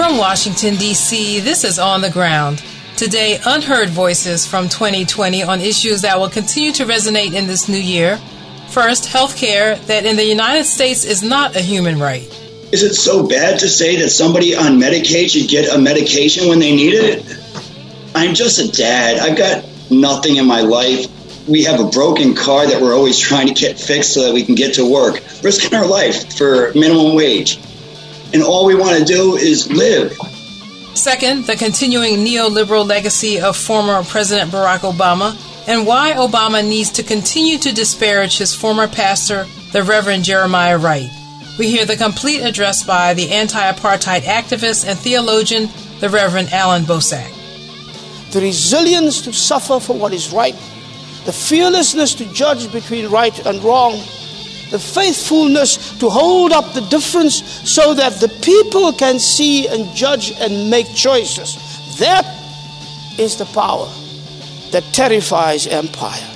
From Washington, D.C., this is On the Ground. Today, unheard voices from 2020 on issues that will continue to resonate in this new year. First, healthcare that in the United States is not a human right. Is it so bad to say that somebody on Medicaid should get a medication when they need it? I'm just a dad. I've got nothing in my life. We have a broken car that we're always trying to get fixed so that we can get to work, risking our life for minimum wage and all we want to do is live. Second, the continuing neoliberal legacy of former President Barack Obama and why Obama needs to continue to disparage his former pastor, the Reverend Jeremiah Wright. We hear the complete address by the anti apartheid activist and theologian, the Reverend Allan Boesak. The resilience to suffer for what is right, the fearlessness to judge between right and wrong, the faithfulness to hold up the difference so that the people can see and judge and make choices. That is the power that terrifies empire.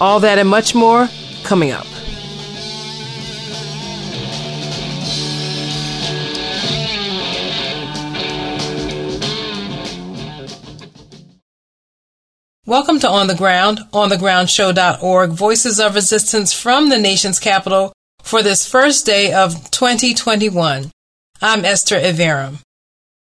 All that and much more coming up. Welcome to On the Ground, onthegroundshow.org, voices of resistance from the nation's capital for this first day of 2021. I'm Esther Iverem.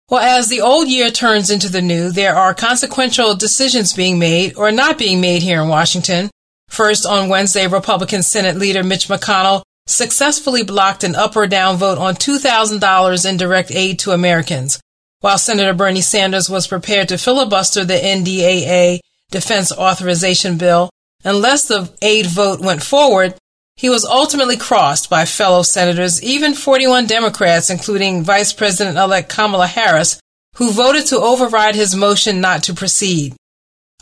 Well, as the old year turns into the new, there are consequential decisions being made or not being made here in Washington. First, on Wednesday, Republican Senate leader Mitch McConnell successfully blocked an up or down vote on $2,000 in direct aid to Americans, while Senator Bernie Sanders was prepared to filibuster the NDAA defense authorization bill, unless the aid vote went forward, he was ultimately crossed by fellow senators, even 41 Democrats, including Vice President elect Kamala Harris, who voted to override his motion not to proceed.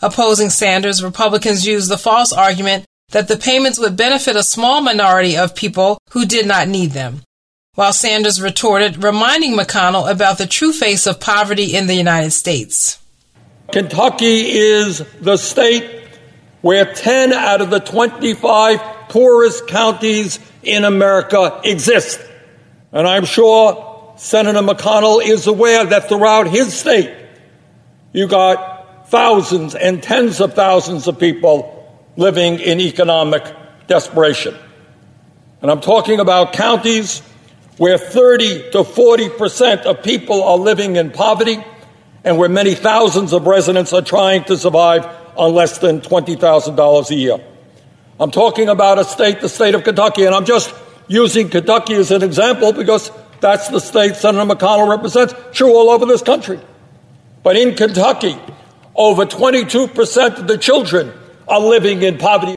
Opposing Sanders, Republicans used the false argument that the payments would benefit a small minority of people who did not need them. While Sanders retorted, reminding McConnell about the true face of poverty in the United States. Kentucky is the state where 10 out of the 25 poorest counties in America exist. And I'm sure Senator McConnell is aware that throughout his state, you got thousands and tens of thousands of people living in economic desperation. And I'm talking about counties where 30 to 40 percent of people are living in poverty and where many thousands of residents are trying to survive on less than $20,000 a year. I'm talking about a state, the state of Kentucky, and I'm just using Kentucky as an example because that's the state Senator McConnell represents, true all over this country. But in Kentucky, over 22% of the children are living in poverty.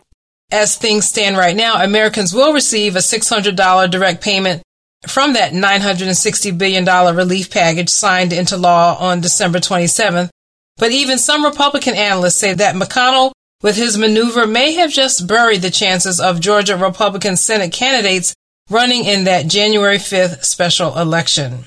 As things stand right now, Americans will receive a $600 direct payment from that $960 billion relief package signed into law on December 27th. But even some Republican analysts say that McConnell, with his maneuver, may have just buried the chances of Georgia Republican Senate candidates running in that January 5th special election.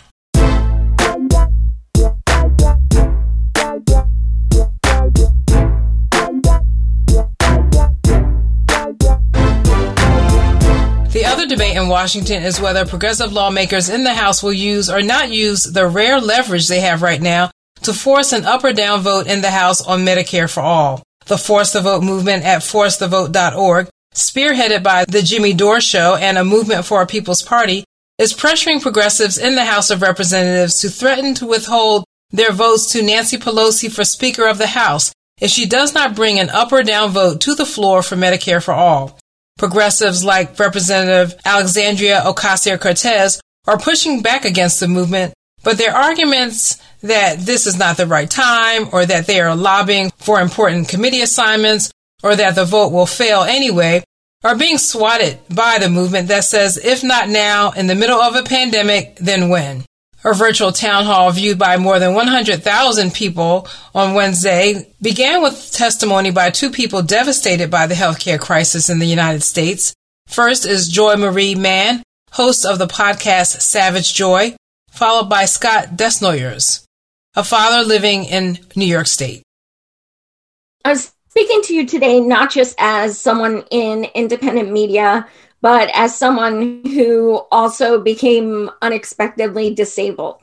Debate in Washington is whether progressive lawmakers in the House will use or not use the rare leverage they have right now to force an up or down vote in the House on Medicare for all. The Force the Vote movement at forcethevote.org, spearheaded by the Jimmy Dore Show and a movement for a People's Party, is pressuring progressives in the House of Representatives to threaten to withhold their votes to Nancy Pelosi for Speaker of the House if she does not bring an up or down vote to the floor for Medicare for all. Progressives like Representative Alexandria Ocasio Cortez are pushing back against the movement, but their arguments that this is not the right time or that they are lobbying for important committee assignments or that the vote will fail anyway are being swatted by the movement that says if not now in the middle of a pandemic, then when? Her virtual town hall, viewed by more than 100,000 people on Wednesday, began with testimony by two people devastated by the healthcare crisis in the United States. First is Joy Marie Mann, host of the podcast Savage Joy, followed by Scott Desnoyers, a father living in New York State. I was speaking to you today not just as someone in independent media, but as someone who also became unexpectedly disabled.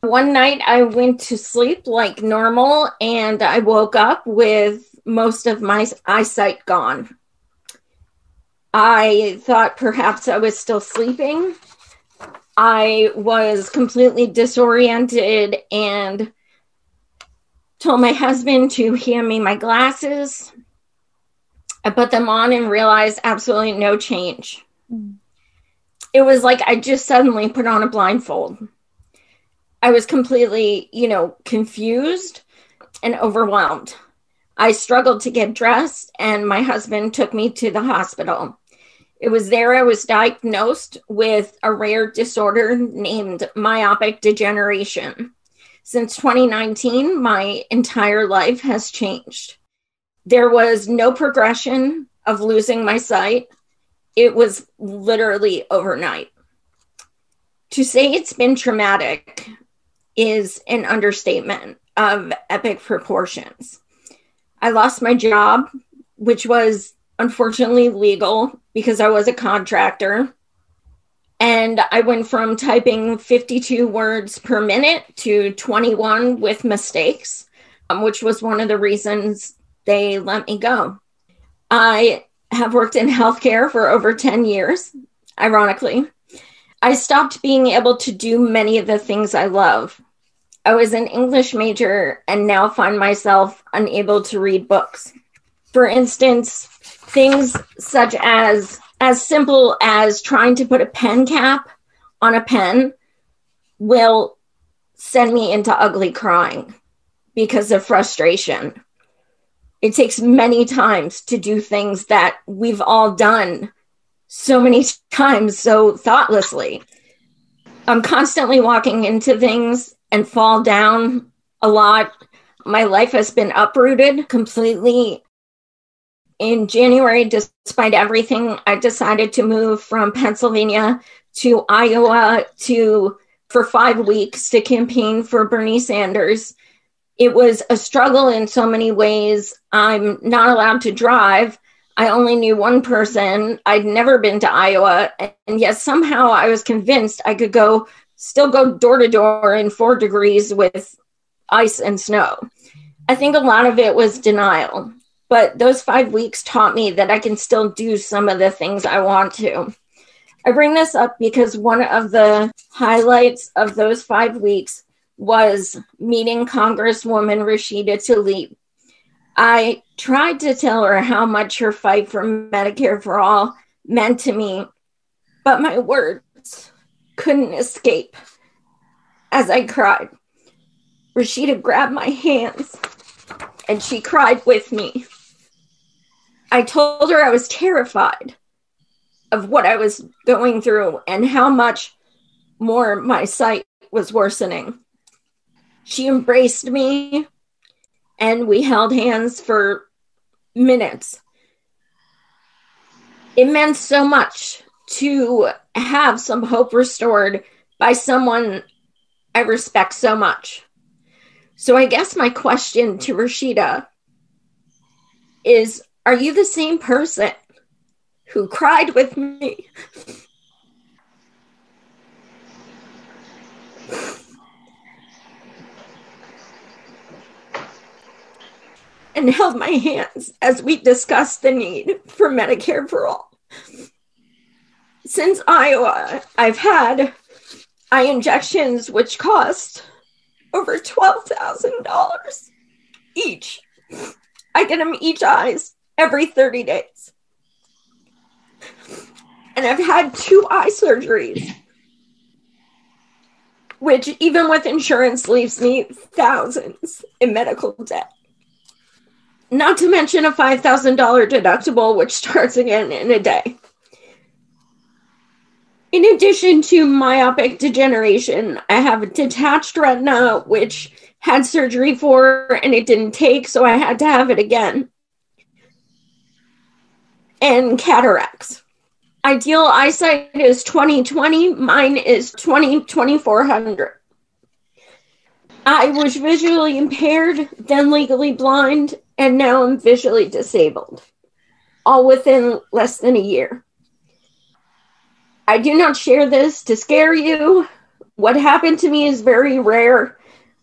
One night I went to sleep like normal and I woke up with most of my eyesight gone. I thought perhaps I was still sleeping. I was completely disoriented and told my husband to hand me my glasses. I put them on and realized absolutely no change. Mm. It was like I just suddenly put on a blindfold. I was completely, you know, confused and overwhelmed. I struggled to get dressed, and my husband took me to the hospital. It was there I was diagnosed with a rare disorder named myopic degeneration. Since 2019, my entire life has changed. There was no progression of losing my sight. It was literally overnight. To say it's been traumatic is an understatement of epic proportions. I lost my job, which was unfortunately legal because I was a contractor. And I went from typing 52 words per minute to 21 with mistakes, um, which was one of the reasons they let me go. I have worked in healthcare for over 10 years, ironically. I stopped being able to do many of the things I love. I was an English major and now find myself unable to read books. For instance, things such as as simple as trying to put a pen cap on a pen will send me into ugly crying because of frustration. It takes many times to do things that we've all done so many times so thoughtlessly. I'm constantly walking into things and fall down a lot. My life has been uprooted completely. In January, despite everything, I decided to move from Pennsylvania to Iowa to for five weeks to campaign for Bernie Sanders. It was a struggle in so many ways. I'm not allowed to drive. I only knew one person. I'd never been to Iowa. And yet somehow I was convinced I could go still go door to door in four degrees with ice and snow. I think a lot of it was denial, but those five weeks taught me that I can still do some of the things I want to. I bring this up because one of the highlights of those five weeks was meeting Congresswoman Rashida Tlaib. I tried to tell her how much her fight for Medicare for All meant to me, but my words couldn't escape as I cried. Rashida grabbed my hands and she cried with me. I told her I was terrified of what I was going through and how much more my sight was worsening. She embraced me and we held hands for minutes. It meant so much to have some hope restored by someone I respect so much. So I guess my question to Rashida is Are you the same person who cried with me? And held my hands as we discussed the need for Medicare for all since Iowa, I've had eye injections which cost over $12,000 each. I get them each eyes every 30 days. And I've had two eye surgeries, which, even with insurance, leaves me thousands in medical debt. Not to mention a $5,000 deductible, which starts again in a day. In addition to myopic degeneration, I have a detached retina, which had surgery for and it didn't take, so I had to have it again. And cataracts. Ideal eyesight is 2020, mine is 20 2400. I was visually impaired, then legally blind, and now I'm visually disabled, all within less than a year. I do not share this to scare you. What happened to me is very rare,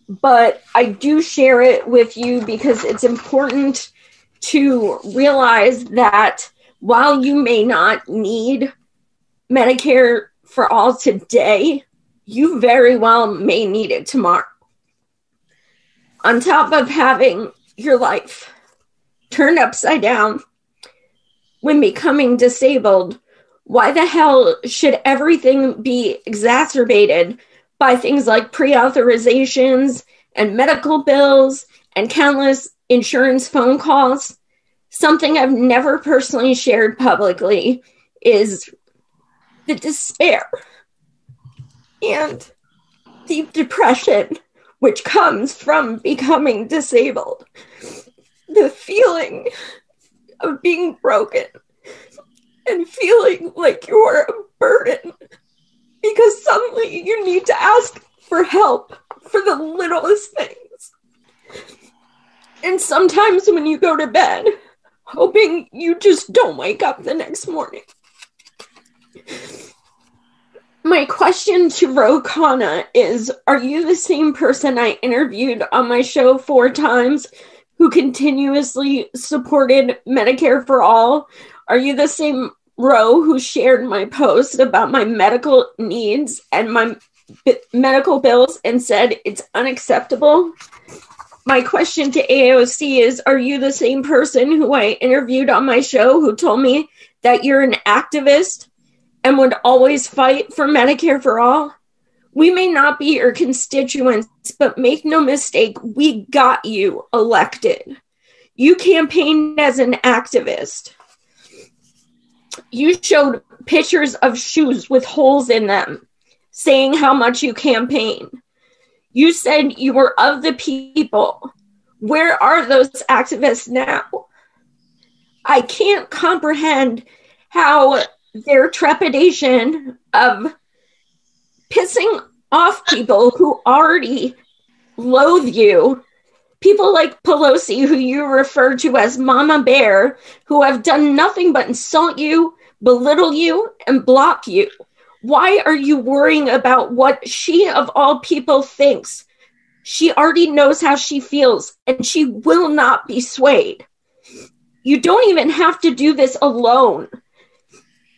but I do share it with you because it's important to realize that while you may not need Medicare for all today, you very well may need it tomorrow. On top of having your life turned upside down when becoming disabled, why the hell should everything be exacerbated by things like pre authorizations and medical bills and countless insurance phone calls? Something I've never personally shared publicly is the despair and deep depression which comes from becoming disabled. The feeling of being broken and feeling like you're a burden because suddenly you need to ask for help for the littlest things. And sometimes when you go to bed, hoping you just don't wake up the next morning. My question to Ro Khanna is Are you the same person I interviewed on my show four times who continuously supported Medicare for All? Are you the same Ro who shared my post about my medical needs and my b- medical bills and said it's unacceptable? My question to AOC is Are you the same person who I interviewed on my show who told me that you're an activist and would always fight for Medicare for all? We may not be your constituents, but make no mistake, we got you elected. You campaigned as an activist. You showed pictures of shoes with holes in them, saying how much you campaign. You said you were of the people. Where are those activists now? I can't comprehend how their trepidation of pissing off people who already loathe you. People like Pelosi, who you refer to as Mama Bear, who have done nothing but insult you, belittle you, and block you. Why are you worrying about what she, of all people, thinks? She already knows how she feels, and she will not be swayed. You don't even have to do this alone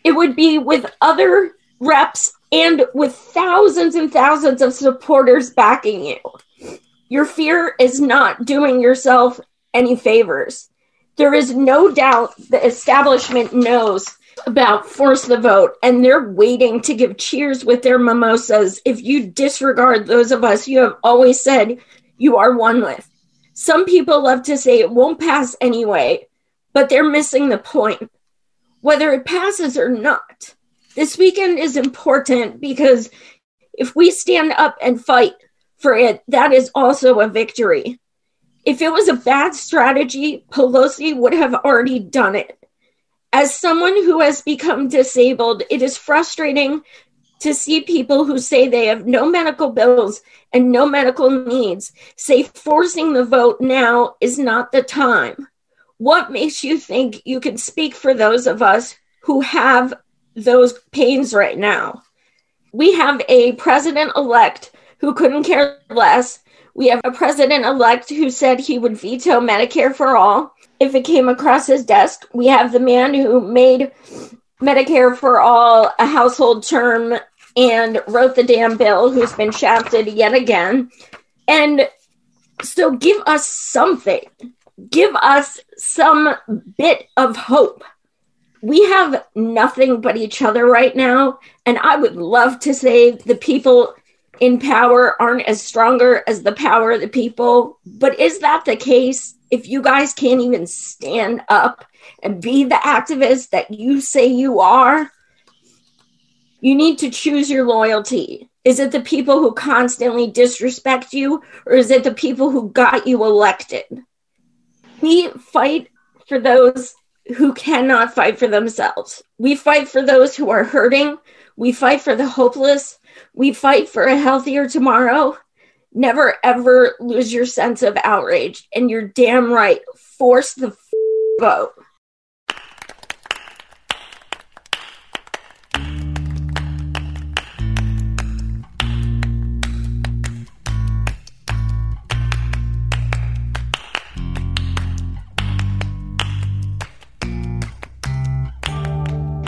it would be with other reps and with thousands and thousands of supporters backing you. Your fear is not doing yourself any favors. There is no doubt the establishment knows about force the vote and they're waiting to give cheers with their mimosas if you disregard those of us you have always said you are one with. Some people love to say it won't pass anyway, but they're missing the point whether it passes or not. This weekend is important because if we stand up and fight for it, that is also a victory. If it was a bad strategy, Pelosi would have already done it. As someone who has become disabled, it is frustrating to see people who say they have no medical bills and no medical needs say forcing the vote now is not the time. What makes you think you can speak for those of us who have those pains right now? We have a president elect who couldn't care less. We have a president elect who said he would veto Medicare for all if it came across his desk. We have the man who made Medicare for all a household term and wrote the damn bill who's been shafted yet again. And so give us something give us some bit of hope. We have nothing but each other right now. And I would love to say the people in power aren't as stronger as the power of the people. But is that the case? If you guys can't even stand up and be the activist that you say you are, you need to choose your loyalty. Is it the people who constantly disrespect you, or is it the people who got you elected? We fight for those who cannot fight for themselves. We fight for those who are hurting. We fight for the hopeless. We fight for a healthier tomorrow. Never ever lose your sense of outrage. And you're damn right. Force the f- vote.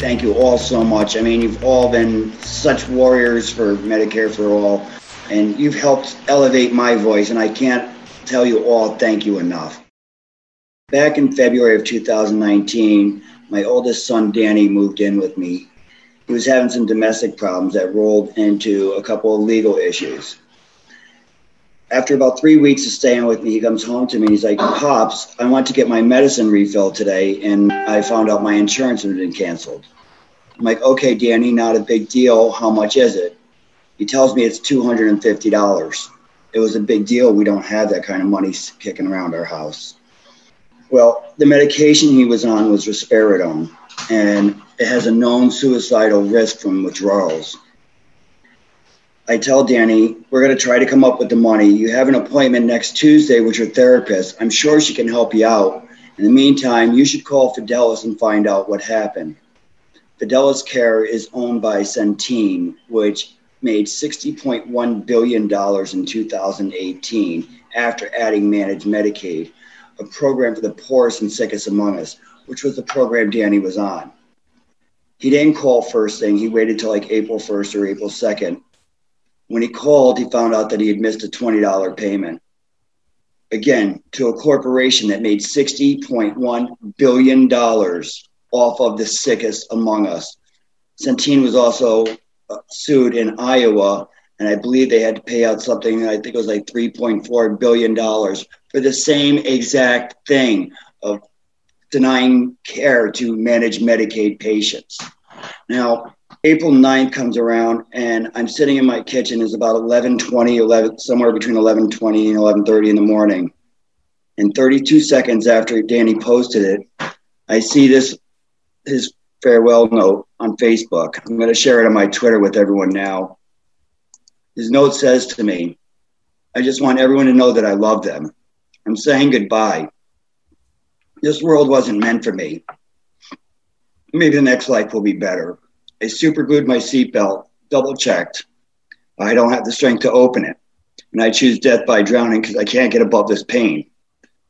Thank you all so much. I mean, you've all been such warriors for Medicare for All, and you've helped elevate my voice, and I can't tell you all thank you enough. Back in February of 2019, my oldest son Danny moved in with me. He was having some domestic problems that rolled into a couple of legal issues. After about three weeks of staying with me, he comes home to me and he's like, Pops, I want to get my medicine refilled today, and I found out my insurance had been canceled. I'm like, okay, Danny, not a big deal. How much is it? He tells me it's $250. It was a big deal. We don't have that kind of money kicking around our house. Well, the medication he was on was risperidone, and it has a known suicidal risk from withdrawals. I tell Danny, we're going to try to come up with the money. You have an appointment next Tuesday with your therapist. I'm sure she can help you out. In the meantime, you should call Fidelis and find out what happened. Fidelis Care is owned by Centene, which made $60.1 billion in 2018 after adding managed Medicaid, a program for the poorest and sickest among us, which was the program Danny was on. He didn't call first thing. He waited till like April 1st or April 2nd when he called, he found out that he had missed a $20 payment. Again, to a corporation that made $60.1 billion off of the sickest among us. Centene was also uh, sued in Iowa, and I believe they had to pay out something, I think it was like $3.4 billion for the same exact thing of denying care to manage Medicaid patients. Now, April 9th comes around and I'm sitting in my kitchen. It's about 11:20, 11 somewhere between 11:20 and 11:30 in the morning. And 32 seconds after Danny posted it, I see this his farewell note on Facebook. I'm going to share it on my Twitter with everyone now. His note says to me, I just want everyone to know that I love them. I'm saying goodbye. This world wasn't meant for me. Maybe the next life will be better. I super glued my seatbelt, double checked. I don't have the strength to open it. And I choose death by drowning because I can't get above this pain.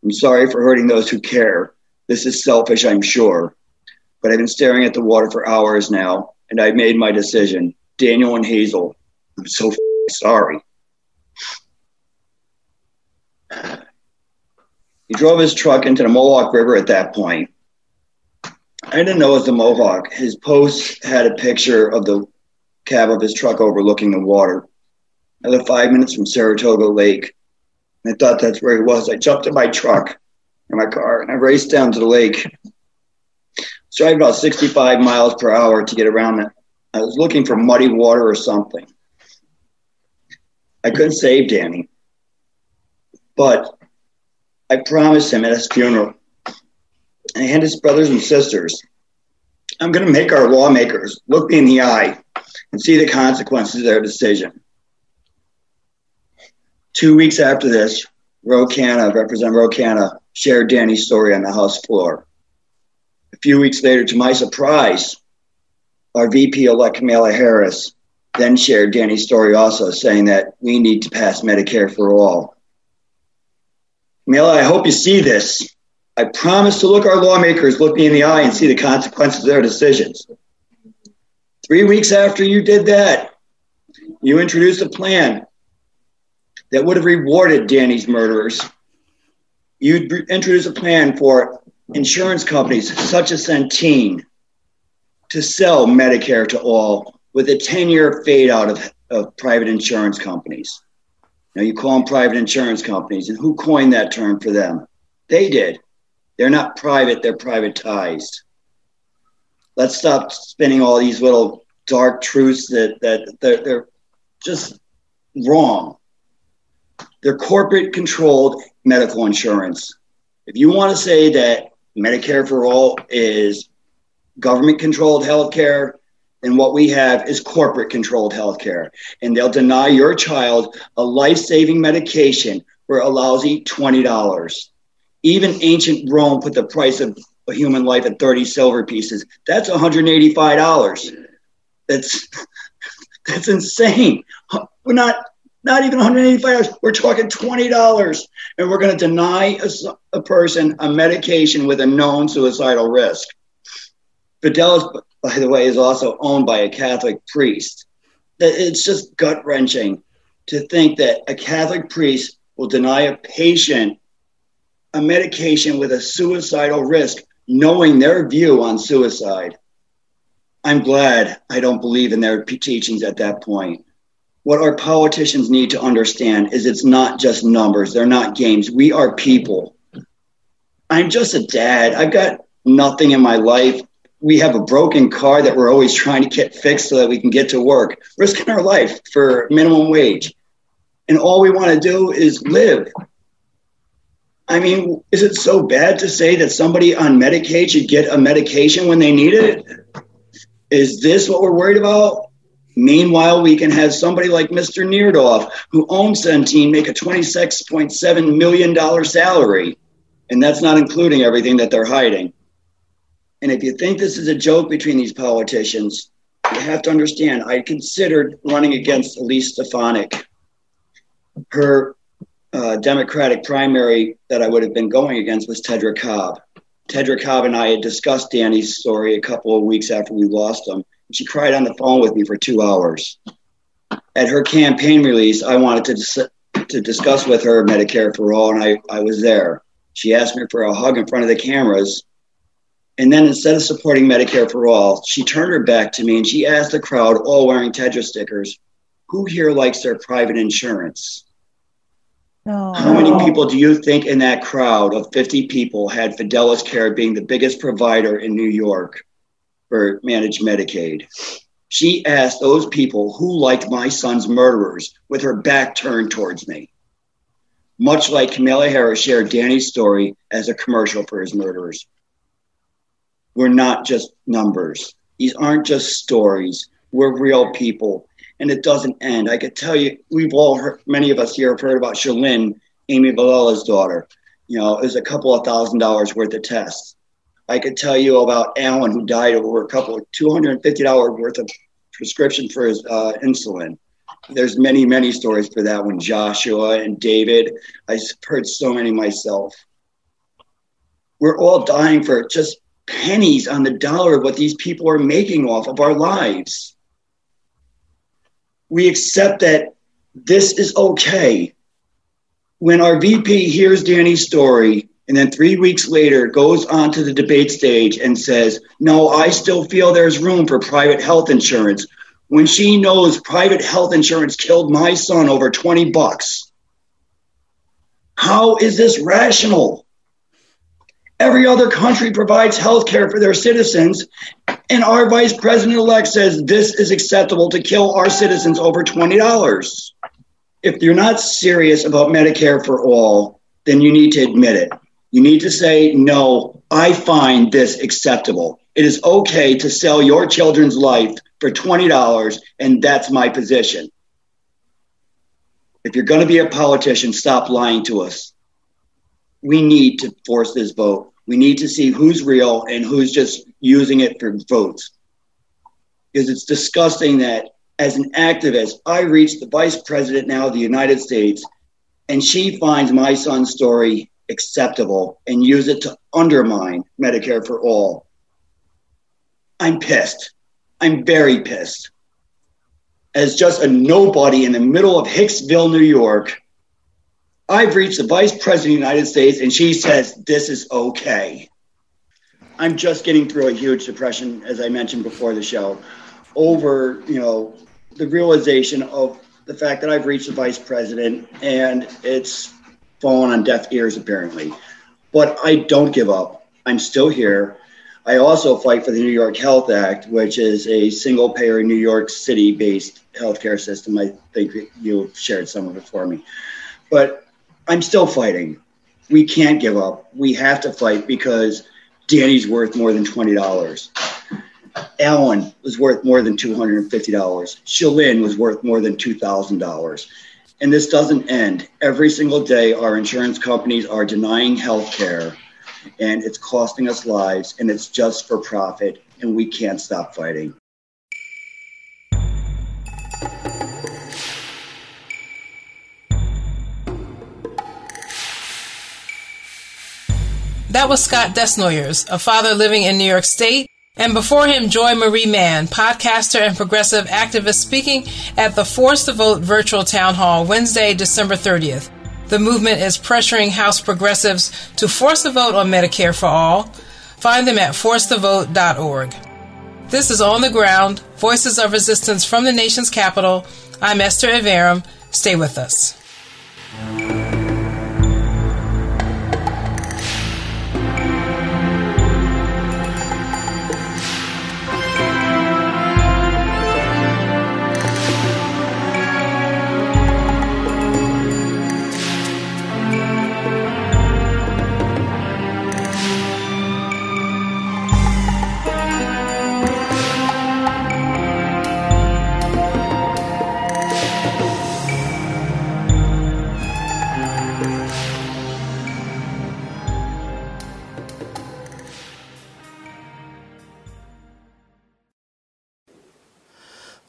I'm sorry for hurting those who care. This is selfish, I'm sure. But I've been staring at the water for hours now, and I've made my decision. Daniel and Hazel, I'm so sorry. He drove his truck into the Mohawk River at that point I didn't know it was the Mohawk. His post had a picture of the cab of his truck overlooking the water. I lived five minutes from Saratoga Lake. I thought that's where he was. I jumped in my truck, in my car, and I raced down to the lake. I was driving about 65 miles per hour to get around it. I was looking for muddy water or something. I couldn't save Danny, but I promised him at his funeral and his brothers and sisters, I'm going to make our lawmakers look me in the eye and see the consequences of their decision. Two weeks after this, Ro Khanna, Representative Ro Khanna, shared Danny's story on the House floor. A few weeks later, to my surprise, our VP elect Kamala Harris then shared Danny's story also, saying that we need to pass Medicare for all. Kamala, I hope you see this. I promise to look our lawmakers, look me in the eye, and see the consequences of their decisions. Three weeks after you did that, you introduced a plan that would have rewarded Danny's murderers. You introduced a plan for insurance companies such as Centene to sell Medicare to all with a 10 year fade out of, of private insurance companies. Now, you call them private insurance companies, and who coined that term for them? They did. They're not private, they're privatized. Let's stop spinning all these little dark truths that, that they're, they're just wrong. They're corporate controlled medical insurance. If you want to say that Medicare for all is government controlled health care, And what we have is corporate controlled healthcare. And they'll deny your child a life saving medication for a lousy $20. Even ancient Rome put the price of a human life at 30 silver pieces. That's $185. That's that's insane. We're not not even $185. We're talking $20. And we're going to deny a, a, person a medication with a known suicidal risk. Fidelis, by the way, is also owned by a Catholic priest. It's just gut wrenching to think that a Catholic priest will deny a patient a medication with a suicidal risk, knowing their view on suicide. I'm glad I don't believe in their teachings at that point what our politicians need to understand is it's not just numbers, they're not games. We are people. I'm just a dad. I've got nothing in my life. We have a broken car that we're always trying to get fixed so that we can get to work, risking our life for minimum wage. And all we want to do is live. I mean, is it so bad to say that somebody on Medicaid should get a medication when they need it? Is this what we're worried about? Meanwhile, we can have somebody like Mr. Neidorff, who owns Centene, make a $26.7 million salary. And that's not including everything that they're hiding. And if you think this is a joke between these politicians, you have to understand I considered running against Elise Stefanik. Her uh, Democratic primary that I would have been going against was Tedra Cobb. Tedra Cobb and I had discussed Danny's story a couple of weeks after we lost him she cried on the phone with me for two hours. At her campaign release, I wanted to, dis- to discuss with her Medicare for All, and I, I was there. She asked me for a hug in front of the cameras. And then instead of supporting Medicare for All, she turned her back to me and she asked the crowd, all wearing Tedra stickers, who here likes their private insurance? No. How many people do you think in that crowd of 50 people had Fidelis Care being the biggest provider in New York? for managed Medicaid. She asked those people who liked my son's murderers with her back turned towards me. Much like Kamala Harris shared Danny's story as a commercial for his murderers. We're not just numbers. These aren't just stories. We're real people. And it doesn't end. I could tell you, we've all heard, many of us here have heard about Shalyn, Amy Villa's daughter. You know, it was a couple of thousand dollars worth of tests. I could tell you about Alan, who died over a couple of $250 worth of prescription for his uh, insulin. There's many, many stories for that one. Joshua and David. I've heard so many myself. We're all dying for just pennies on the dollar of what these people are making off of our lives. We accept that this is okay. When our VP hears Danny's story, and then three weeks later goes onto the debate stage and says, No, I still feel there's room for private health insurance when she knows private health insurance killed my son over 20 bucks. How is this rational? Every other country provides health care for their citizens, and our vice president elect says this is acceptable to kill our citizens over $20. If you're not serious about Medicare for all, then you need to admit it. You need to say, no, I find this acceptable. It is okay to sell your children's life for $20, and that's my position. If you're going to be a politician, stop lying to us. We need to force this vote. We need to see who's real and who's just using it for votes. Because it's disgusting that as an activist, I reach the vice president now of the United States, and she finds my son's story acceptable and use it to undermine Medicare for all. I'm pissed. I'm very pissed. As just a nobody in the middle of Hicksville, New York, I've reached the vice president of the United States and she says this is okay. I'm just getting through a huge depression, as I mentioned before the show, over, you know, the realization of the fact that I've reached the vice president and it's fallen on deaf ears, apparently. But I don't give up. I'm still here. I also fight for the New York Health Act, which is a single payer New York City based healthcare system. I think you shared some of it for me. But I'm still fighting. We can't give up. We have to fight because Danny's worth more than $20. Alan was worth more than $250. Shalin was worth more than $2,000. And this doesn't end. Every single day, our insurance companies are denying health care, and it's costing us lives, and it's just for profit, and we can't stop fighting. That was Scott Desnoyers, a father living in New York State, and before him, Joy Marie Mann, podcaster and progressive activist, speaking at the Force the Vote virtual town hall Wednesday, December 30th. The movement is pressuring House progressives to force a vote on Medicare for all. Find them at forcethevote.org. This is On the Ground, Voices of Resistance from the nation's capital. I'm Esther Iverem. Stay with us.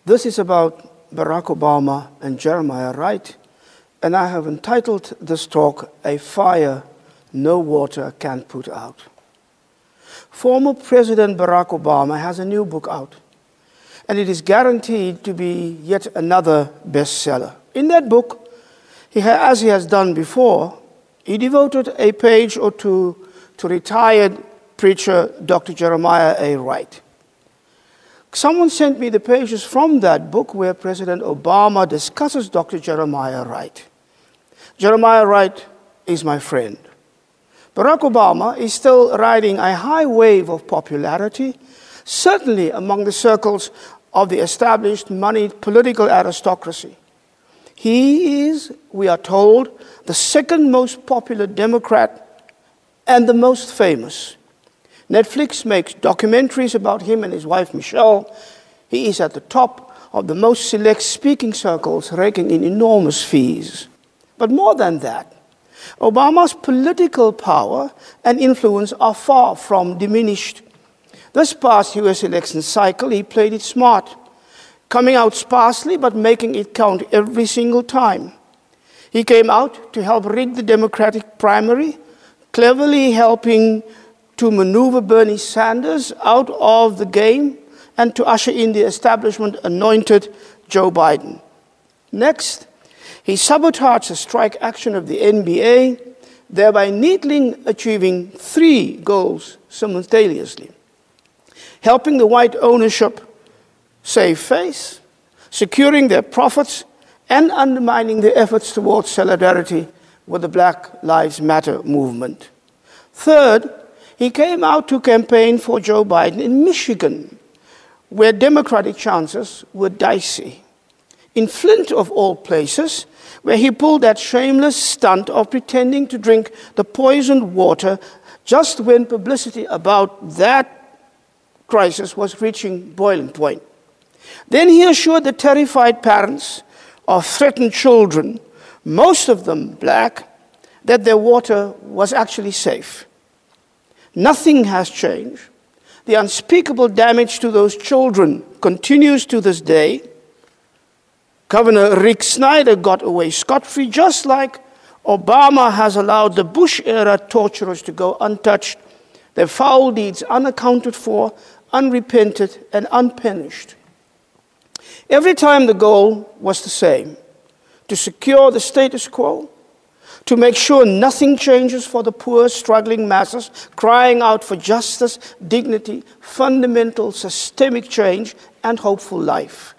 This is about Barack Obama and Jeremiah Wright, and I have entitled this talk, A Fire No Water Can Put Out. Former President Barack Obama has a new book out, and it is guaranteed to be yet another bestseller. In that book, he as he has done before, he devoted a page or two to retired preacher Dr. Jeremiah A. Wright. Someone sent me the pages from that book where President Obama discusses Dr. Jeremiah Wright. Jeremiah Wright is my friend. Barack Obama is still riding a high wave of popularity, certainly among the circles of the established moneyed political aristocracy. He is, we are told, the second most popular Democrat and the most famous. Netflix makes documentaries about him and his wife Michelle. He is at the top of the most select speaking circles, raking in enormous fees. But more than that, Obama's political power and influence are far from diminished. This past US election cycle, he played it smart, coming out sparsely but making it count every single time. He came out to help rig the Democratic primary, cleverly helping to maneuver Bernie Sanders out of the game and to usher in the establishment anointed Joe Biden. Next, he sabotaged the strike action of the NBA, thereby neatly achieving three goals simultaneously helping the white ownership save face, securing their profits, and undermining their efforts towards solidarity with the Black Lives Matter movement. Third, he came out to campaign for Joe Biden in Michigan, where Democratic chances were dicey. In Flint, of all places, where he pulled that shameless stunt of pretending to drink the poisoned water just when publicity about that crisis was reaching boiling point. Then he assured the terrified parents of threatened children, most of them black, that their water was actually safe. Nothing has changed. The unspeakable damage to those children continues to this day. Governor Rick Snyder got away scot free, just like Obama has allowed the Bush era torturers to go untouched, their foul deeds unaccounted for, unrepented, and unpunished. Every time the goal was the same to secure the status quo, to make sure nothing changes for the poor, struggling masses, crying out for justice, dignity, fundamental systemic change, and hopeful life.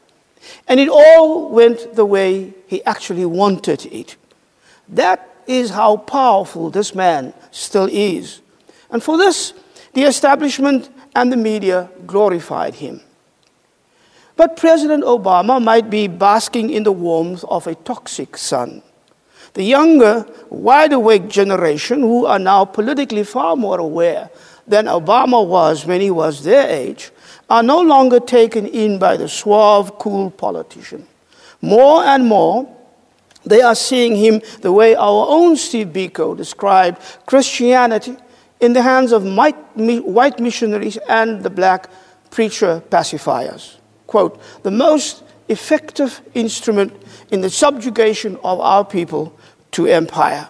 And it all went the way he actually wanted it. That is how powerful this man still is. And for this, the establishment and the media glorified him. But President Obama might be basking in the warmth of a toxic sun. The younger, wide awake generation, who are now politically far more aware than Obama was when he was their age, are no longer taken in by the suave, cool politician. More and more, they are seeing him the way our own Steve Biko described Christianity in the hands of white missionaries and the black preacher pacifiers. Quote, the most effective instrument in the subjugation of our people to empire.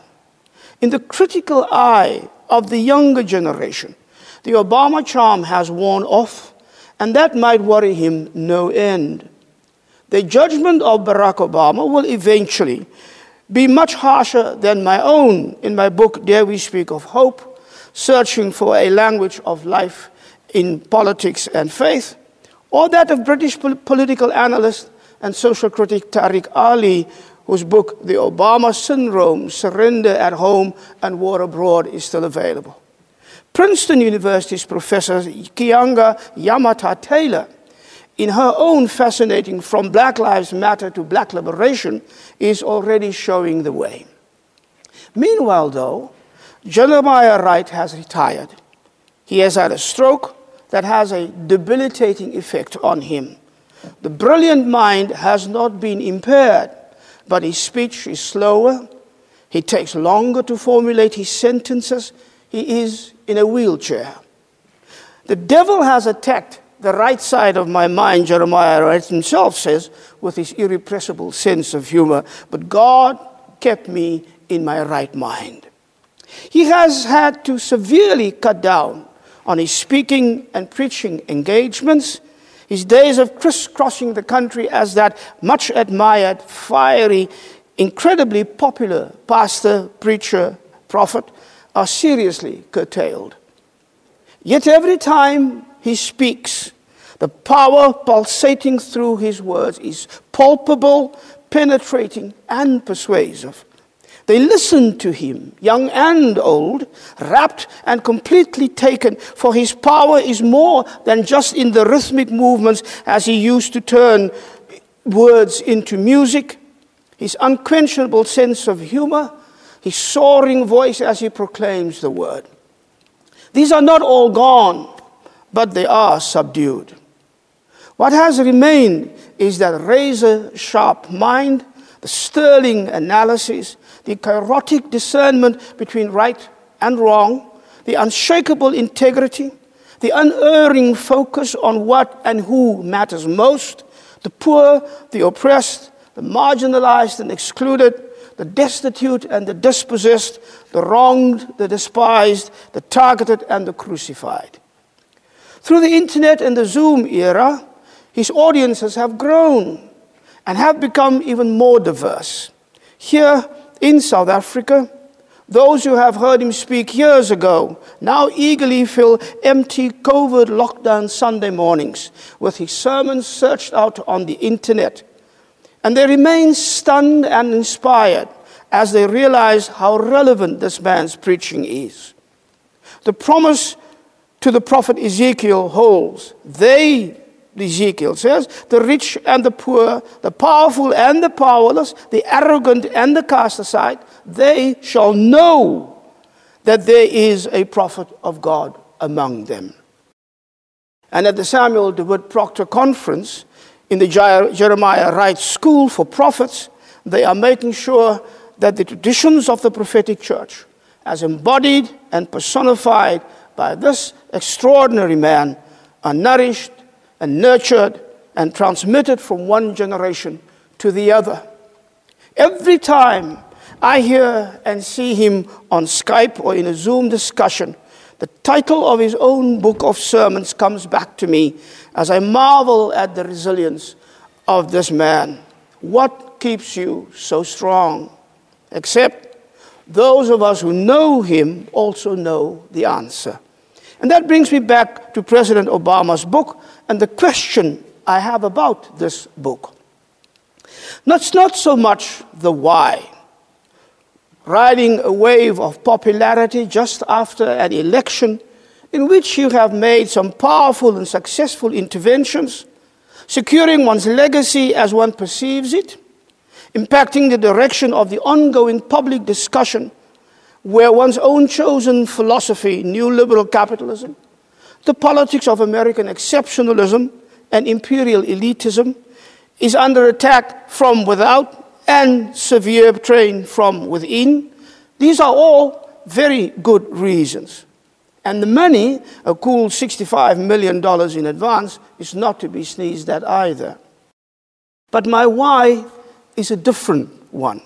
In the critical eye of the younger generation, the Obama charm has worn off, and that might worry him no end. The judgment of Barack Obama will eventually be much harsher than my own in my book, Dare We Speak of Hope, Searching for a Language of Life in Politics and Faith, or that of British political analyst and social critic Tariq Ali, whose book, The Obama Syndrome Surrender at Home and War Abroad, is still available. Princeton University's professor Kianga Yamata Taylor, in her own fascinating From Black Lives Matter to Black Liberation, is already showing the way. Meanwhile, though, Jeremiah Wright has retired. He has had a stroke that has a debilitating effect on him. The brilliant mind has not been impaired, but his speech is slower. He takes longer to formulate his sentences. He is in a wheelchair. The devil has attacked the right side of my mind, Jeremiah Wright himself says, with his irrepressible sense of humor, but God kept me in my right mind. He has had to severely cut down on his speaking and preaching engagements his days of crisscrossing the country as that much admired, fiery, incredibly popular pastor, preacher, prophet are seriously curtailed. Yet every time he speaks, the power pulsating through his words is palpable, penetrating, and persuasive. They listened to him, young and old, rapt and completely taken, for his power is more than just in the rhythmic movements as he used to turn words into music, his unquenchable sense of humor, his soaring voice as he proclaims the word. These are not all gone, but they are subdued. What has remained is that razor sharp mind, the sterling analysis, the chaotic discernment between right and wrong, the unshakable integrity, the unerring focus on what and who matters most, the poor, the oppressed, the marginalized and excluded, the destitute and the dispossessed, the wronged, the despised, the targeted and the crucified. Through the internet and the Zoom era, his audiences have grown and have become even more diverse. Here, in South Africa. Those who have heard him speak years ago now eagerly fill empty COVID lockdown Sunday mornings with his sermons searched out on the internet. And they remain stunned and inspired as they realize how relevant this man's preaching is. The promise to the prophet Ezekiel holds. They Ezekiel says, the rich and the poor, the powerful and the powerless, the arrogant and the cast aside, they shall know that there is a prophet of God among them. And at the Samuel DeWitt Proctor Conference in the Jeremiah Wright School for Prophets, they are making sure that the traditions of the prophetic church, as embodied and personified by this extraordinary man, are nourished and nurtured and transmitted from one generation to the other. Every time I hear and see him on Skype or in a Zoom discussion, the title of his own book of sermons comes back to me as I marvel at the resilience of this man. What keeps you so strong? Except those of us who know him also know the answer. And that brings me back to President Obama's book and the question I have about this book. It's not so much the why. Riding a wave of popularity just after an election in which you have made some powerful and successful interventions, securing one's legacy as one perceives it, impacting the direction of the ongoing public discussion where one's own chosen philosophy, neoliberal capitalism, The politics of American exceptionalism and imperial elitism is under attack from without and severe strain from within. These are all very good reasons. And the money, a cool $65 million in advance, is not to be sneezed at either. But my why is a different one.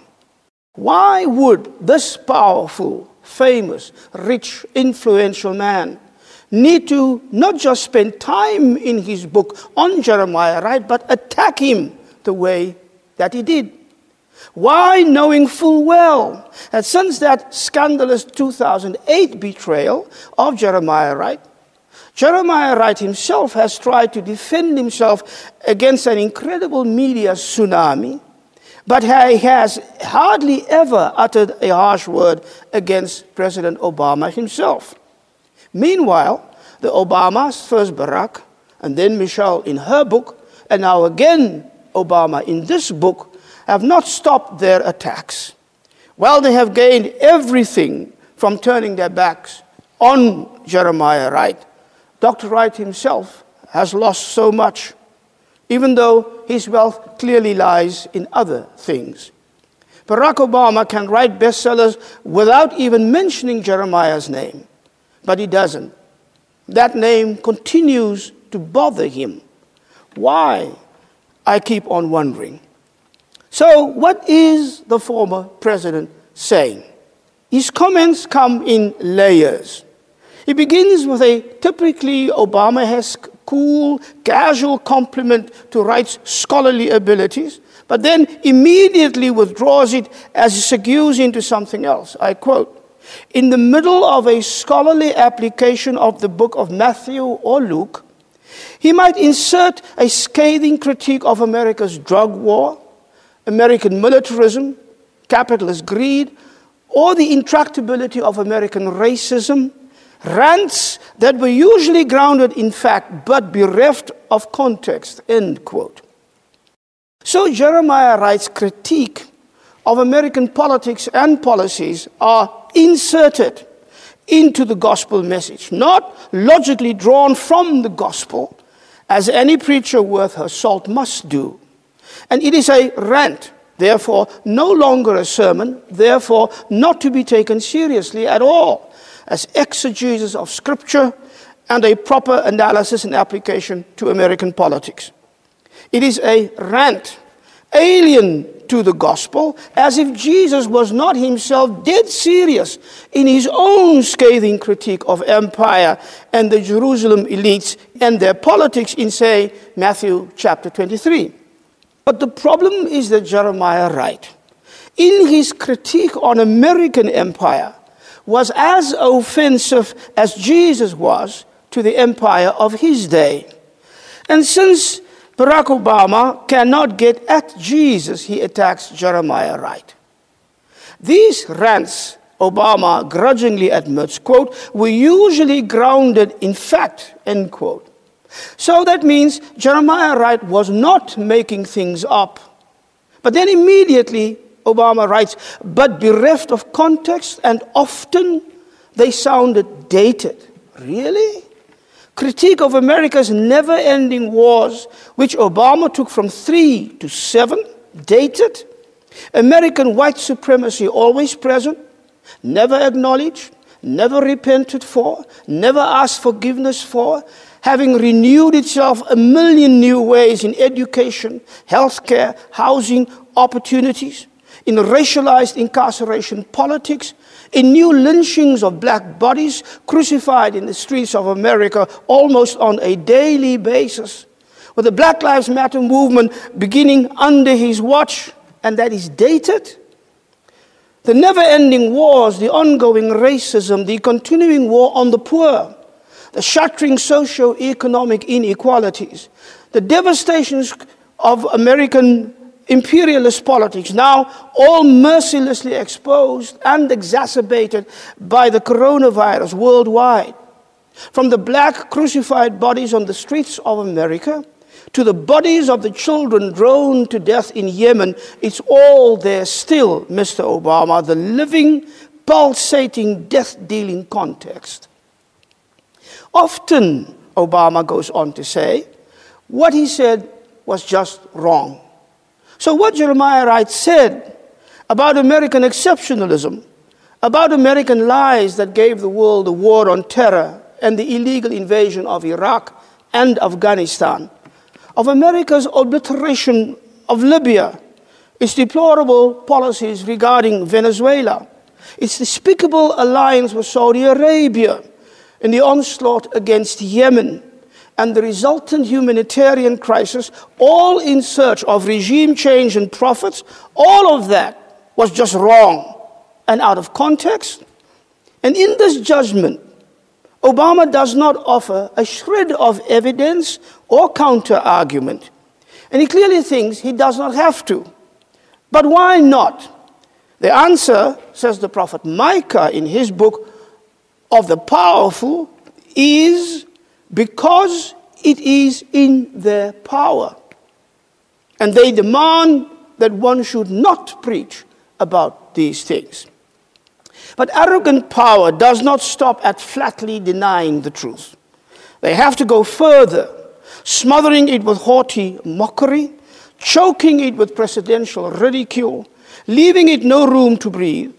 Why would this powerful, famous, rich, influential man need to not just spend time in his book on Jeremiah Wright, but attack him the way that he did? Why, knowing full well that since that scandalous 2008 betrayal of Jeremiah Wright, Jeremiah Wright himself has tried to defend himself against an incredible media tsunami, but he has hardly ever uttered a harsh word against President Obama himself. Meanwhile, the Obamas, first Barack, and then Michelle in her book, and now again Obama in this book, have not stopped their attacks. While they have gained everything from turning their backs on Jeremiah Wright, Dr. Wright himself has lost so much, even though his wealth clearly lies in other things. Barack Obama can write bestsellers without even mentioning Jeremiah's name, but he doesn't. That name continues to bother him. Why? I keep on wondering. So, what is the former president saying? His comments come in layers. He begins with a typically Obama esque, cool, casual compliment to Wright's scholarly abilities, but then immediately withdraws it as he segues into something else. I quote In the middle of a scholarly application of the book of Matthew or Luke, he might insert a scathing critique of America's drug war, American militarism, capitalist greed, or the intractability of American racism rants that were usually grounded in fact but bereft of context. End quote. So Jeremiah Wright's critique of American politics and policies are inserted into the gospel message, not logically drawn from the gospel, as any preacher worth her salt must do. And it is a rant, therefore, no longer a sermon, therefore, not to be taken seriously at all as exegesis of Scripture and a proper analysis and application to American politics. It is a rant, alien to the gospel, as if Jesus was not himself dead serious in his own scathing critique of empire and the Jerusalem elites and their politics in, say, Matthew chapter 23. But the problem is that Jeremiah Wright, in his critique on American empire, was as offensive as Jesus was to the empire of his day. And since Barack Obama cannot get at Jesus, he attacks Jeremiah Wright. These rants, Obama grudgingly admits, quote, were usually grounded in fact, end quote. So that means Jeremiah Wright was not making things up. But then immediately Obama writes, but bereft of context and often they sounded dated. Really? Critique of America's never ending wars, which Obama took from three to seven, dated. American white supremacy always present, never acknowledged, never repented for, never asked forgiveness for, having renewed itself a million new ways in education, healthcare, housing, opportunities in racialized incarceration politics, in new lynchings of black bodies crucified in the streets of America almost on a daily basis, with the Black Lives Matter movement beginning under his watch, and that is dated. The never ending wars, the ongoing racism, the continuing war on the poor, the shattering socio-economic inequalities, the devastations of American imperialist politics, now all mercilessly exposed and exacerbated by the coronavirus worldwide. From the black crucified bodies on the streets of America to the bodies of the children droned to death in Yemen, it's all there still, Mr. Obama, the living, pulsating, death dealing context. Often, Obama goes on to say, what he said was just wrong. So, what Jeremiah Wright said about American exceptionalism, about American lies that gave the world the war on terror and the illegal invasion of Iraq and Afghanistan, of America's obliteration of Libya, its deplorable policies regarding Venezuela, its despicable alliance with Saudi Arabia in the onslaught against Yemen, and the resultant humanitarian crisis, all in search of regime change and profits, all of that was just wrong and out of context. And in this judgment, Obama does not offer a shred of evidence or counter argument. And he clearly thinks he does not have to. But why not? The answer, says the prophet Micah in his book of the powerful, is because it is in their power. And they demand that one should not preach about these things. But arrogant power does not stop at flatly denying the truth. They have to go further, smothering it with haughty mockery, choking it with presidential ridicule, leaving it no room to breathe.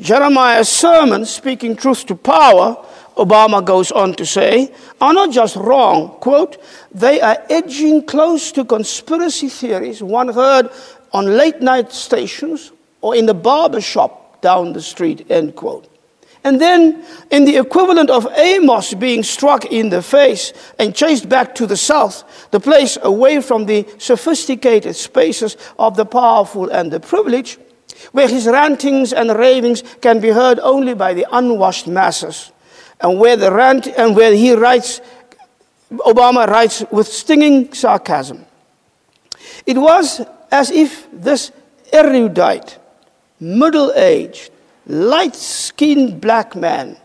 Jeremiah's sermon, speaking truth to power, Obama goes on to say, are not just wrong, quote, they are edging close to conspiracy theories one heard on late night stations or in the barber shop down the street, end quote. And then, in the equivalent of Amos being struck in the face and chased back to the south, the place away from the sophisticated spaces of the powerful and the privileged, where his rantings and ravings can be heard only by the unwashed masses and where the rant and where he writes, Obama writes with stinging sarcasm. It was as if this erudite, middle-aged, light-skinned black man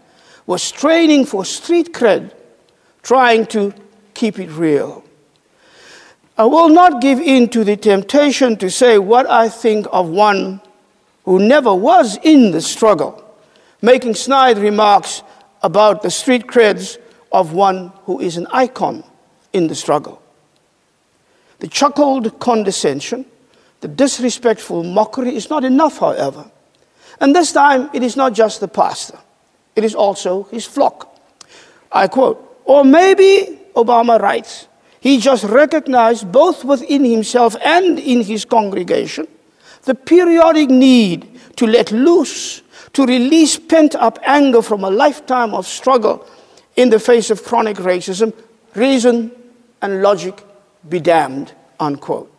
was training for street cred, trying to keep it real. I will not give in to the temptation to say what I think of one who never was in the struggle, making snide remarks about the street creds of one who is an icon in the struggle. The chuckled condescension, the disrespectful mockery is not enough, however. And this time, it is not just the pastor, it is also his flock. I quote, or maybe, Obama writes, he just recognized both within himself and in his congregation the periodic need to let loose to release pent up anger from a lifetime of struggle in the face of chronic racism, reason and logic be damned, unquote.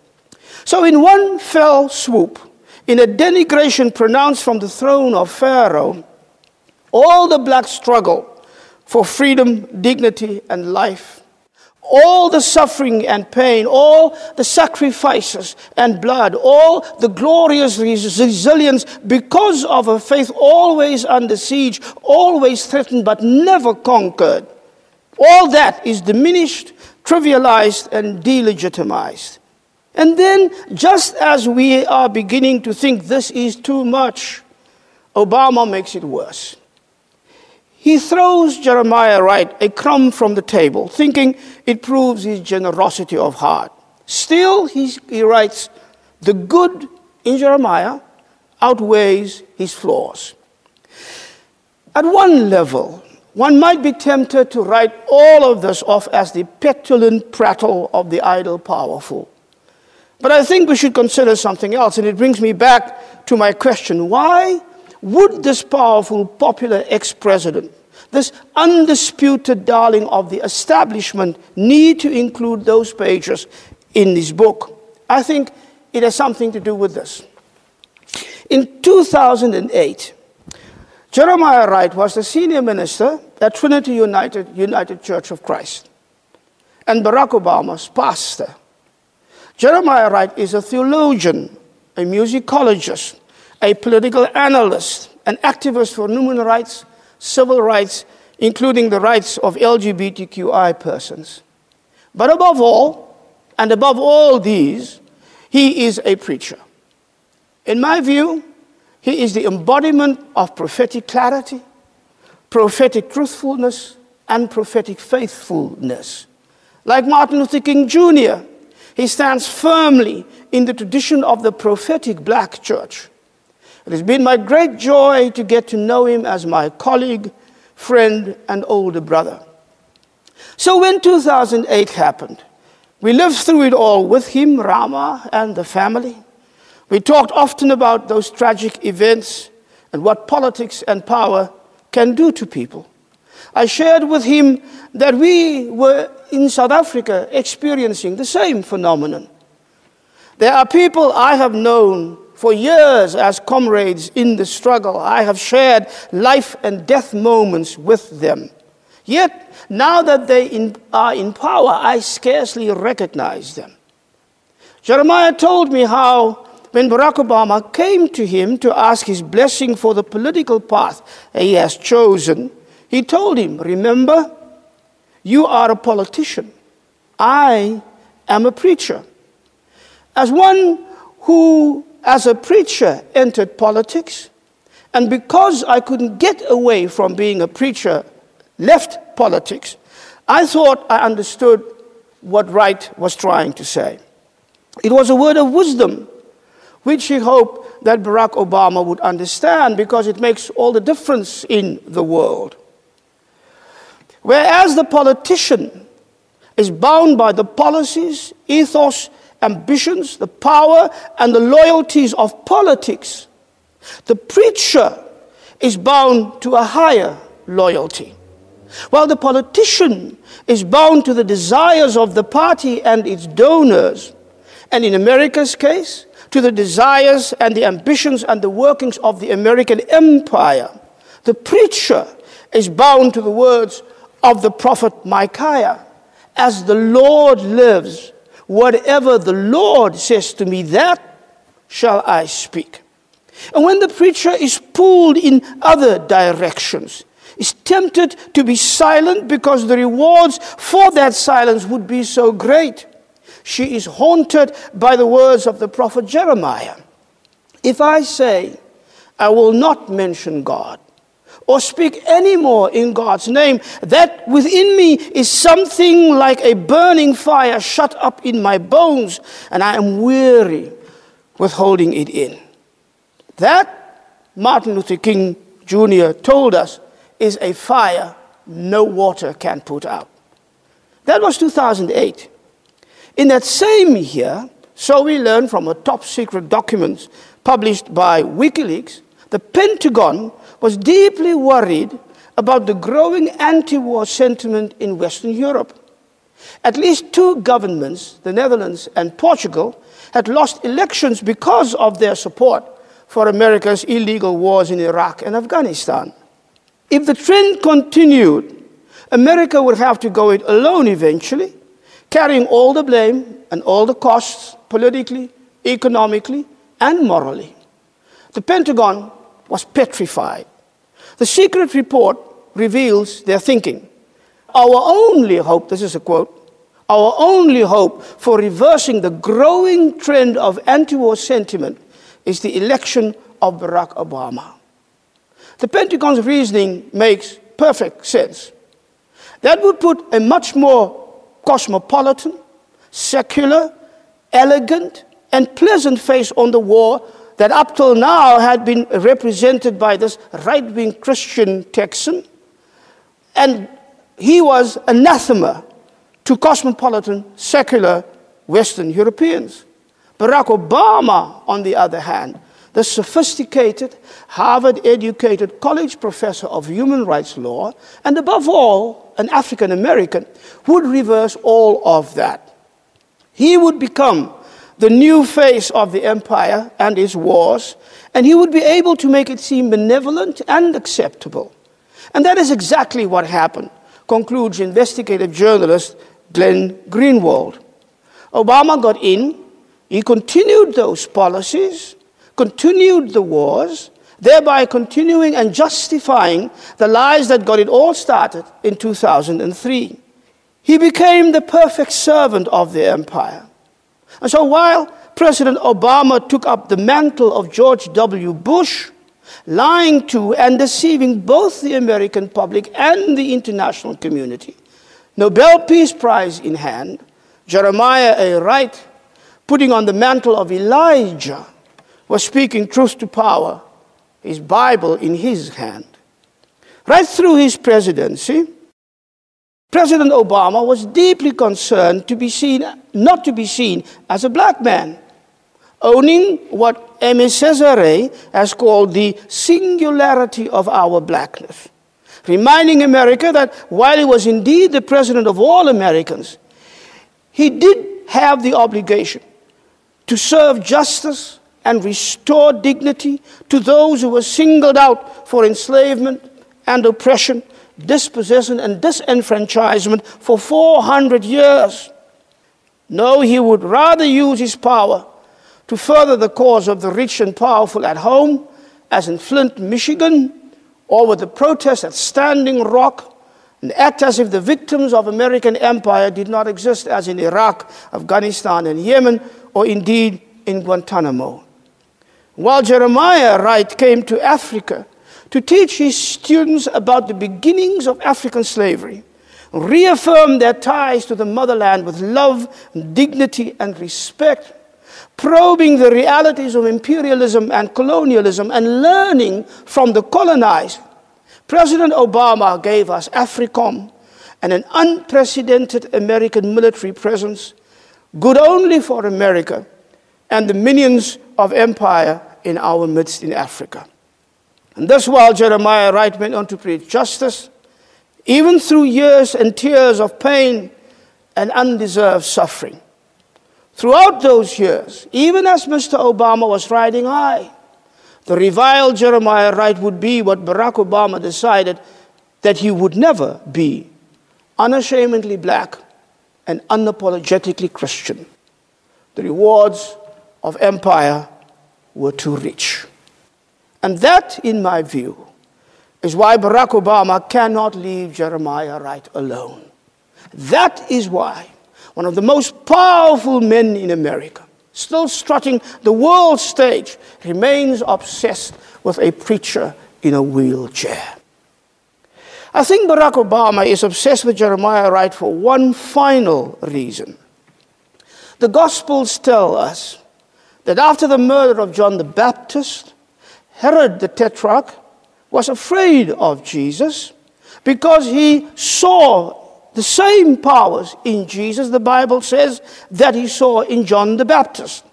So, in one fell swoop, in a denigration pronounced from the throne of Pharaoh, all the black struggle for freedom, dignity, and life all the suffering and pain, all the sacrifices and blood, all the glorious resilience because of a faith always under siege, always threatened but never conquered. All that is diminished, trivialized, and delegitimized. And then, just as we are beginning to think this is too much, Obama makes it worse. He throws Jeremiah Wright a crumb from the table, thinking it proves his generosity of heart. Still, he, he writes, the good in Jeremiah outweighs his flaws. At one level, one might be tempted to write all of this off as the petulant prattle of the idle powerful. But I think we should consider something else, and it brings me back to my question why would this powerful, popular ex president, this undisputed darling of the establishment, need to include those pages in this book? I think it has something to do with this. In 2008, Jeremiah Wright was the senior minister at Trinity United, United Church of Christ and Barack Obama's pastor. Jeremiah Wright is a theologian, a musicologist, a political analyst, an activist for human rights, civil rights, including the rights of LGBTQI persons. But above all, and above all these, he is a preacher. In my view, he is the embodiment of prophetic clarity, prophetic truthfulness, and prophetic faithfulness. Like Martin Luther King Jr., he stands firmly in the tradition of the prophetic black church. It has been my great joy to get to know him as my colleague, friend, and older brother. So when 2008 happened, we lived through it all with him, Ramah, and the family. We talked often about those tragic events and what politics and power can do to people. I shared with him that we were in South Africa experiencing the same phenomenon. There are people I have known for years as comrades in the struggle. I have shared life and death moments with them. Yet, now that they in, are in power, I scarcely recognize them. Jeremiah told me how, when Barack Obama came to him to ask his blessing for the political path he has chosen, he told him, Remember, you are a politician. I am a preacher. As one who, as a preacher, entered politics, and because I couldn't get away from being a preacher, left politics, I thought I understood what Wright was trying to say. It was a word of wisdom, which he hoped that Barack Obama would understand because it makes all the difference in the world. Whereas the politician is bound by the policies, ethos, ambitions, the power, and the loyalties of politics, the preacher is bound to a higher loyalty. While the politician is bound to the desires of the party and its donors, and in America's case, to the desires and the ambitions and the workings of the American empire, the preacher is bound to the words of the prophet Micaiah. As the Lord lives, whatever the Lord says to me, that shall I speak. And when the preacher is pulled in other directions, is tempted to be silent because the rewards for that silence would be so great, she is haunted by the words of the prophet Jeremiah. If I say, I will not mention God, or speak any more in God's name, that within me is something like a burning fire shut up in my bones, and I am weary with holding it in. That, Martin Luther King Jr. told us, is a fire no water can put out. That was 2008. In that same year, so we learn from a top secret document published by WikiLeaks, the Pentagon was deeply worried about the growing anti war sentiment in Western Europe. At least two governments, the Netherlands and Portugal, had lost elections because of their support for America's illegal wars in Iraq and Afghanistan. If the trend continued, America would have to go it alone eventually, carrying all the blame and all the costs politically, economically, and morally. The Pentagon was petrified. The secret report reveals their thinking. Our only hope, this is a quote, our only hope for reversing the growing trend of anti war sentiment is the election of Barack Obama. The Pentagon's reasoning makes perfect sense. That would put a much more cosmopolitan, secular, elegant, and pleasant face on the war that up till now had been represented by this right wing Christian Texan. And he was anathema to cosmopolitan, secular Western Europeans. Barack Obama, on the other hand, the sophisticated, Harvard educated college professor of human rights law, and above all, an African American, would reverse all of that. He would become the new face of the empire and its wars, and he would be able to make it seem benevolent and acceptable. And that is exactly what happened, concludes investigative journalist Glenn Greenwald. Obama got in, he continued those policies, continued the wars, thereby continuing and justifying the lies that got it all started in 2003. He became the perfect servant of the empire. And so while President Obama took up the mantle of George W. Bush, lying to and deceiving both the American public and the international community. Nobel Peace Prize in hand, Jeremiah A. Wright, putting on the mantle of Elijah, was speaking truth to power, his Bible in his hand. Right through his presidency, President Obama was deeply concerned to be seen, not to be seen as a black man, owning what Aimé Césaire has called the singularity of our blackness, reminding America that while he was indeed the president of all Americans, he did have the obligation to serve justice and restore dignity to those who were singled out for enslavement and oppression, dispossession and disenfranchisement for 400 years. No, he would rather use his power to further the cause of the rich and powerful at home, as in Flint, Michigan, or with the protests at Standing Rock, and act as if the victims of American empire did not exist, as in Iraq, Afghanistan, and Yemen, or indeed in Guantanamo. While Jeremiah Wright came to Africa to teach his students about the beginnings of African slavery, reaffirm their ties to the motherland with love, dignity, and respect, probing the realities of imperialism and colonialism, and learning from the colonized, President Obama gave us AFRICOM and an unprecedented American military presence, good only for America and the minions of empire in our midst in Africa. And this while Jeremiah Wright went on to preach justice, even through years and tears of pain and undeserved suffering. Throughout those years, even as Mr. Obama was riding high, the reviled Jeremiah Wright would be what Barack Obama decided that he would never be unashamedly black and unapologetically Christian. The rewards of empire were too rich. And that, in my view, is why Barack Obama cannot leave Jeremiah Wright alone. That is why one of the most powerful men in America, still strutting the world stage, remains obsessed with a preacher in a wheelchair. I think Barack Obama is obsessed with Jeremiah Wright for one final reason. The Gospels tell us that after the murder of John the Baptist, Herod the Tetrarch was afraid of Jesus because he saw the same powers in Jesus, the Bible says, that he saw in John the Baptist.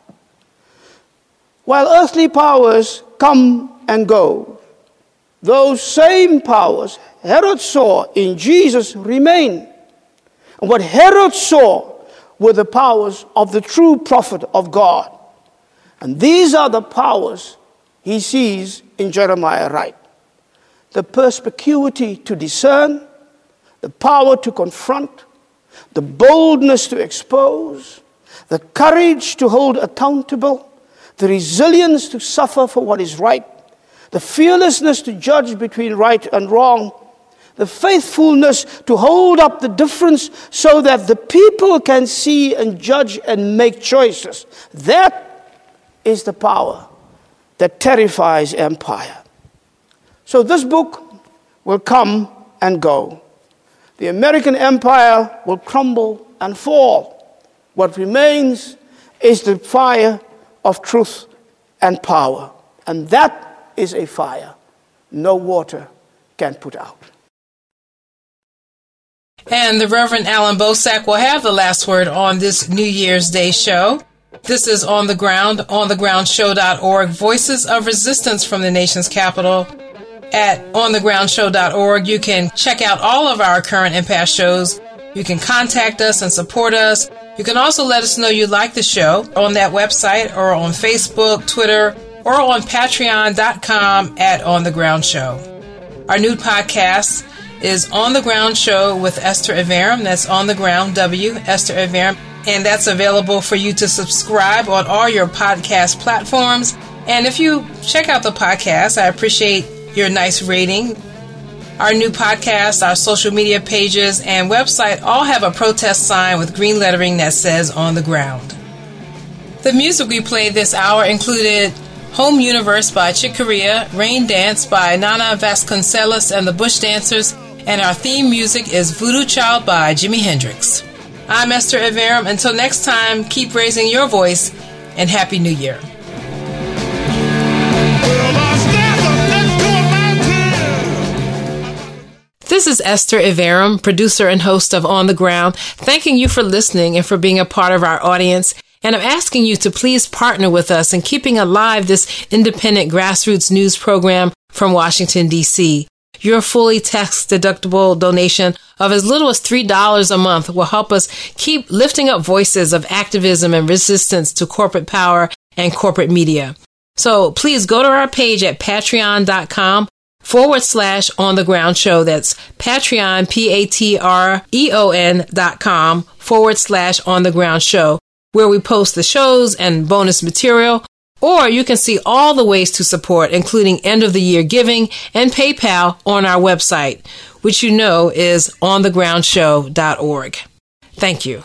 While earthly powers come and go, those same powers Herod saw in Jesus remain. And what Herod saw were the powers of the true prophet of God. And these are the powers he sees in Jeremiah Wright the perspicuity to discern, the power to confront, the boldness to expose, the courage to hold accountable, the resilience to suffer for what is right, the fearlessness to judge between right and wrong, the faithfulness to hold up the difference so that the people can see and judge and make choices. That is the power that terrifies empire. So this book will come and go. The American empire will crumble and fall. What remains is the fire of truth and power. And that is a fire no water can put out. And the Reverend Allan Boesak will have the last word on this New Year's Day show. This is On the Ground, onthegroundshow.org, Voices of Resistance from the nation's capital. At onthegroundshow.org, you can check out all of our current and past shows. You can contact us and support us. You can also let us know you like the show on that website or on Facebook, Twitter, or on patreon.com at On the Ground Show. Our new podcast is On the Ground Show with Esther Iverem. That's On the Ground W, Esther Iverem and that's available for you to subscribe on all your podcast platforms. And if you check out the podcast, I appreciate your nice rating. Our new podcast, our social media pages, and website all have a protest sign with green lettering that says on the ground. The music we played this hour included Home Universe by Chick Corea, Rain Dance by Nana Vasconcelos and the Bush Dancers, and our theme music is Voodoo Child by Jimi Hendrix. I'm Esther Iverem. Until next time, keep raising your voice and Happy New Year. This is Esther Iverem, producer and host of On the Ground, thanking you for listening and for being a part of our audience. And I'm asking you to please partner with us in keeping alive this independent grassroots news program from Washington, D.C. Your fully tax deductible donation of as little as $3 a month will help us keep lifting up voices of activism and resistance to corporate power and corporate media. So please go to our page at patreon.com forward slash on the ground show. That's Patreon, P A T R E O N dot com forward slash on the ground show, where we post the shows and bonus material. Or you can see all the ways to support, including end of the year giving and PayPal on our website, which you know is onthegroundshow.org. Thank you.